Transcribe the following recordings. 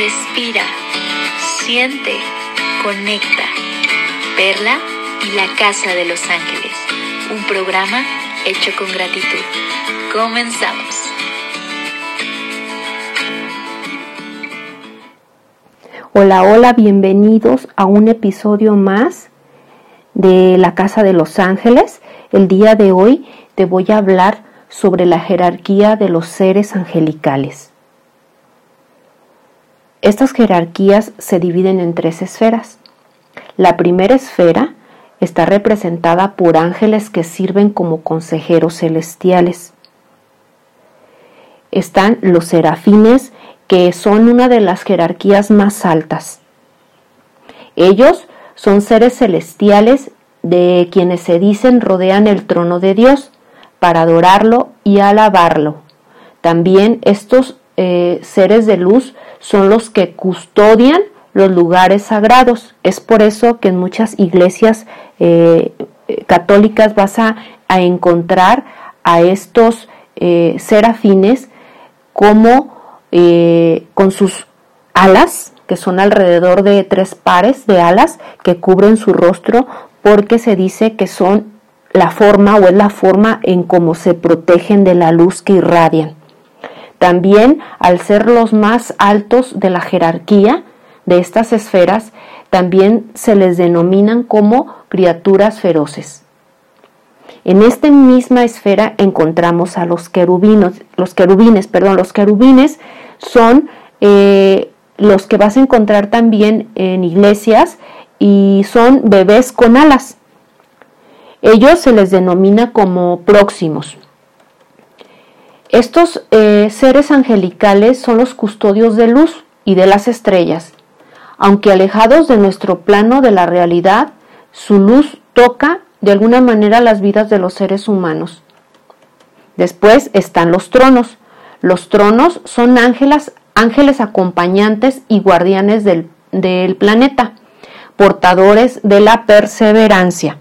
respira, siente, conecta. Perla y la Casa de los Ángeles, un programa hecho con gratitud. Comenzamos. Hola, hola, bienvenidos a un episodio más de la Casa de los Ángeles. El día de hoy te voy a hablar sobre la jerarquía de los seres angelicales. Estas jerarquías se dividen en tres esferas. La primera esfera está representada por ángeles que sirven como consejeros celestiales. Están los serafines, que son una de las jerarquías más altas. Ellos son seres celestiales de quienes se dicen rodean el trono de Dios para adorarlo y alabarlo. También estos eh, seres de luz son los que custodian los lugares sagrados. Es por eso que en muchas iglesias eh, católicas vas a, encontrar a estos eh, serafines como con sus alas, que son alrededor de tres pares de alas que cubren su rostro, porque se dice que son la forma o es la forma en cómo se protegen de la luz que irradian. También, al ser los más altos de la jerarquía de estas esferas, también se les denominan como criaturas feroces. En esta misma esfera encontramos a los querubinos, los querubines, perdón, los querubines son eh, los que vas a encontrar también en iglesias y son bebés con alas. Ellos se les denomina como próximos. Estos eh, seres angelicales son los custodios de luz y de las estrellas. Aunque alejados de nuestro plano de la realidad, su luz toca de alguna manera las vidas de los seres humanos. Después están los tronos. Los tronos son ángeles, ángeles acompañantes y guardianes del, del planeta, portadores de la perseverancia.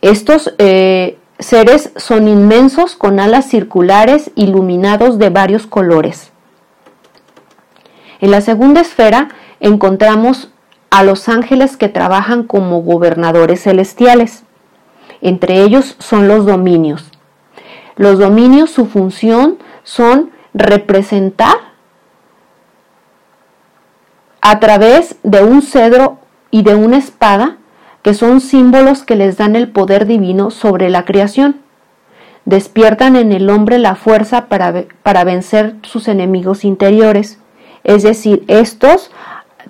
Estos eh, seres son inmensos con alas circulares iluminados de varios colores. En la segunda esfera encontramos a los ángeles que trabajan como gobernadores celestiales. Entre ellos son los dominios. Los dominios, su función son representar a través de un cedro y de una espada que son símbolos que les dan el poder divino sobre la creación. Despiertan en el hombre la fuerza para, para vencer sus enemigos interiores. Es decir, estos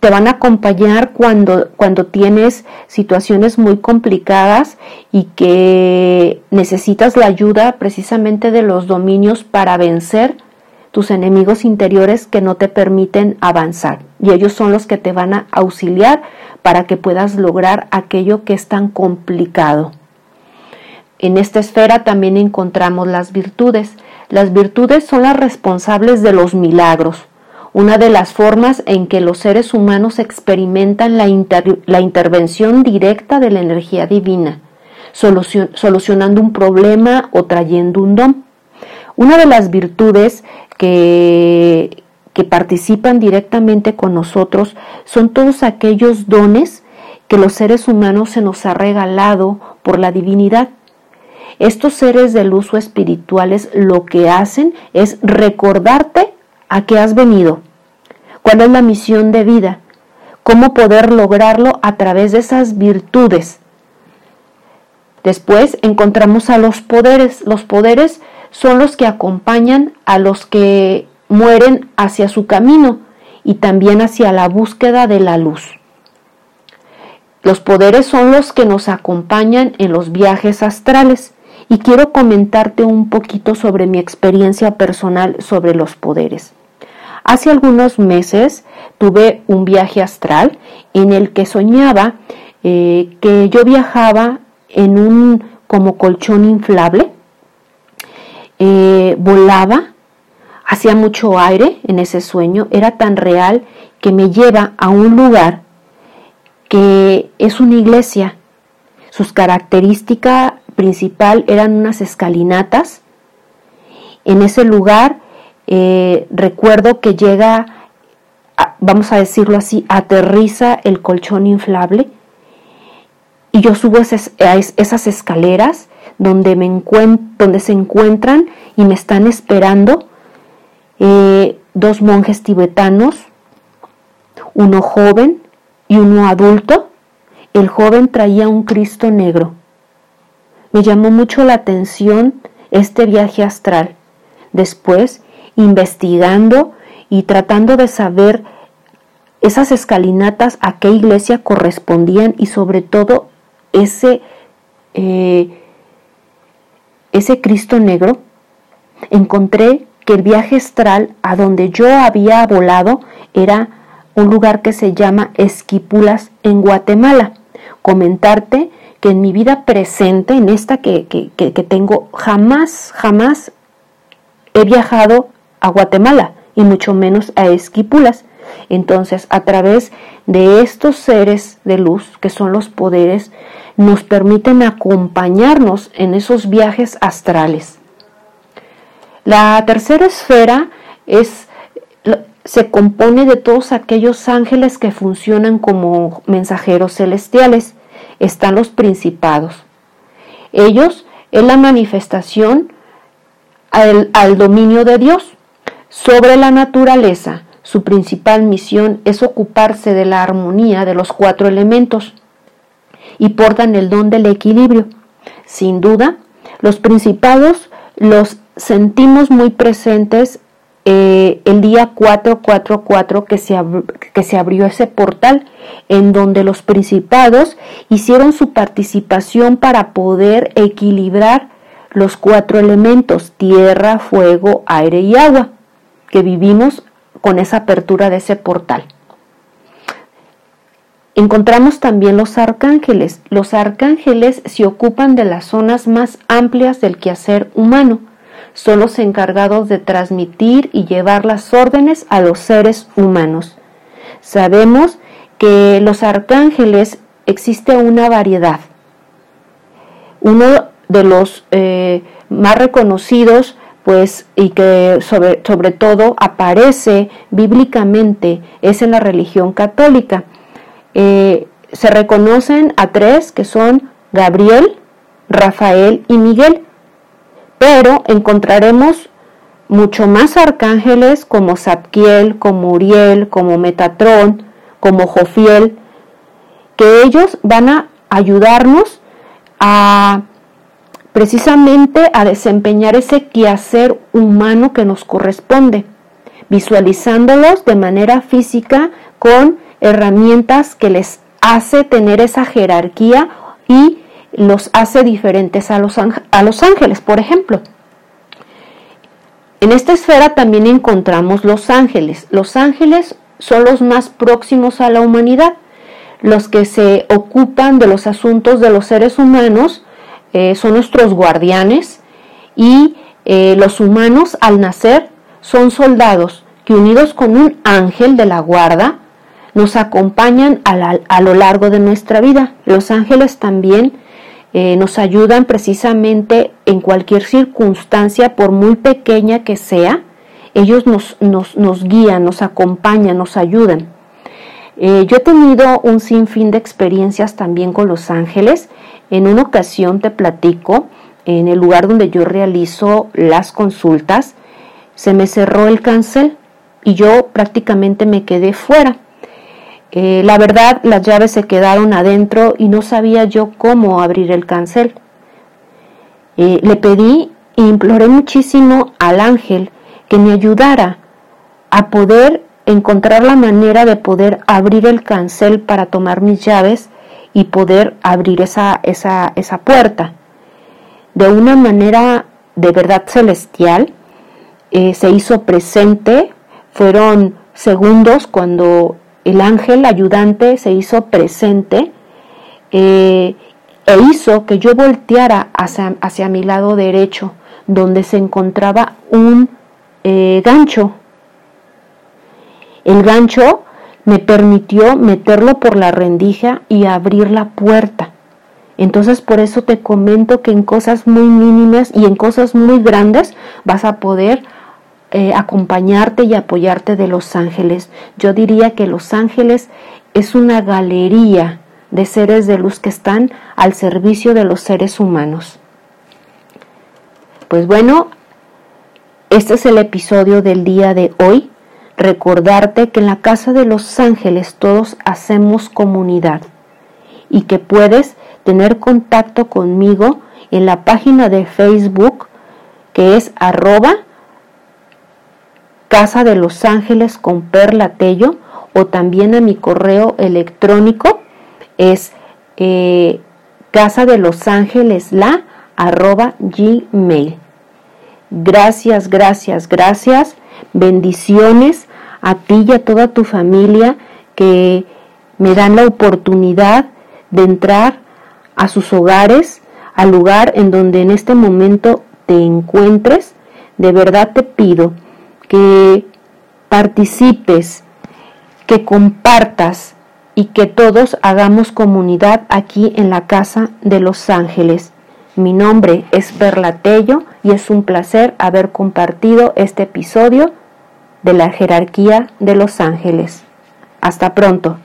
te van a acompañar cuando, cuando tienes situaciones muy complicadas y que necesitas la ayuda precisamente de los dominios para vencer tus enemigos interiores que no te permiten avanzar. Y ellos son los que te van a auxiliar para que puedas lograr aquello que es tan complicado. En esta esfera también encontramos las virtudes. Las virtudes son las responsables de los milagros, una de las formas en que los seres humanos experimentan la, intervención directa de la energía divina, solucionando un problema o trayendo un don. Una de las virtudes que, que participan directamente con nosotros son todos aquellos dones que los seres humanos se nos ha regalado por la divinidad. Estos seres de luz o espirituales lo que hacen es recordarte a qué has venido, cuál es la misión de vida, cómo poder lograrlo a través de esas virtudes. Después encontramos a los poderes. Los poderes son los que acompañan a los que mueren hacia su camino y también hacia la búsqueda de la luz. Los poderes son los que nos acompañan en los viajes astrales y quiero comentarte un poquito sobre mi experiencia personal sobre los poderes. Hace algunos meses tuve un viaje astral en el que soñaba eh, que yo viajaba en un como colchón inflable eh, volaba, hacía mucho aire en ese sueño, era tan real que me lleva a un lugar que es una iglesia. Sus características principal eran unas escalinatas. En ese lugar eh, recuerdo que llega vamos a decirlo así, aterriza el colchón inflable y yo subo esas, esas escaleras donde, me donde se encuentran y me están esperando eh, dos monjes tibetanos, uno joven y uno adulto. El joven traía un Cristo negro. Me llamó mucho la atención este viaje astral. Después, investigando y tratando de saber esas escalinatas a qué iglesia correspondían y sobre todo ese, eh, ese Cristo negro, encontré que el viaje astral a donde yo había volado era un lugar que se llama Esquipulas en Guatemala. Comentarte que en mi vida presente, en esta que, que tengo, jamás, jamás he viajado a Guatemala y mucho menos a Esquipulas. Entonces, a través de estos seres de luz, que son los poderes, nos permiten acompañarnos en esos viajes astrales. La tercera esfera es, se compone de todos aquellos ángeles que funcionan como mensajeros celestiales. Están los principados. Ellos es la manifestación al, al dominio de Dios sobre la naturaleza. Su principal misión es ocuparse de la armonía de los cuatro elementos y portan el don del equilibrio. Sin duda, los principados los sentimos muy presentes eh, el día 444 que se, que se abrió ese portal en donde los principados hicieron su participación para poder equilibrar los cuatro elementos, tierra, fuego, aire y agua, que vivimos con esa apertura de ese portal. Encontramos también los arcángeles. Los arcángeles se ocupan de las zonas más amplias del quehacer humano. Son los encargados de transmitir y llevar las órdenes a los seres humanos. Sabemos que los arcángeles existe una variedad. Uno de los eh, más reconocidos, pues, y que sobre, sobre todo aparece bíblicamente, es en la religión católica eh, se reconocen a tres que son Gabriel, Rafael y Miguel, pero encontraremos mucho más arcángeles como Zadkiel, como Uriel, como Metatrón, como Jofiel, que ellos van a ayudarnos a precisamente a desempeñar ese quehacer humano que nos corresponde, visualizándolos de manera física con herramientas que les hace tener esa jerarquía y los hace diferentes a los, a los ángeles, por ejemplo. En esta esfera también encontramos los ángeles. Los ángeles son los más próximos a la humanidad, los que se ocupan de los asuntos de los seres humanos, eh, son nuestros guardianes y eh, los humanos al nacer son soldados que unidos con un ángel de la guarda nos acompañan a, lo largo de nuestra vida. Los ángeles también eh, nos ayudan precisamente en cualquier circunstancia, por muy pequeña que sea, ellos nos, nos, guían, nos acompañan, nos ayudan. Eh, yo he tenido un sinfín de experiencias también con los ángeles. En una ocasión te platico, en el lugar donde yo realizo las consultas, se me cerró el cancel y yo prácticamente me quedé fuera. Eh, la verdad, las llaves se quedaron adentro y no sabía yo cómo abrir el cancel. Eh, le pedí e imploré muchísimo al ángel que me ayudara a poder encontrar la manera de poder abrir el cancel para tomar mis llaves y poder abrir esa, esa, esa puerta. De una manera de verdad celestial, eh, se hizo presente, fueron segundos cuando el ángel ayudante se hizo presente eh, e hizo que yo volteara hacia, hacia, mi lado derecho, donde se encontraba un eh, gancho. El gancho me permitió meterlo por la rendija y abrir la puerta. Entonces por eso te comento que en cosas muy mínimas y en cosas muy grandes vas a poder eh, acompañarte y apoyarte de los ángeles. Yo diría que los ángeles es una galería de seres de luz que están al servicio de los seres humanos. Pues bueno, este es el episodio del día de hoy. Recordarte que en la casa de los ángeles todos hacemos comunidad y que puedes tener contacto conmigo en la página de Facebook que es arroba Casa de los Ángeles con Perla Tello o también a mi correo electrónico es eh, casa de los ángeles la arroba gmail. Gracias, gracias, gracias. Bendiciones a ti y a toda tu familia que me dan la oportunidad de entrar a sus hogares, al lugar en donde en este momento te encuentres. De verdad te pido que participes, que compartas y que todos hagamos comunidad aquí en la Casa de los Ángeles. Mi nombre es Perla Tello y es un placer haber compartido este episodio de la jerarquía de los ángeles. Hasta pronto.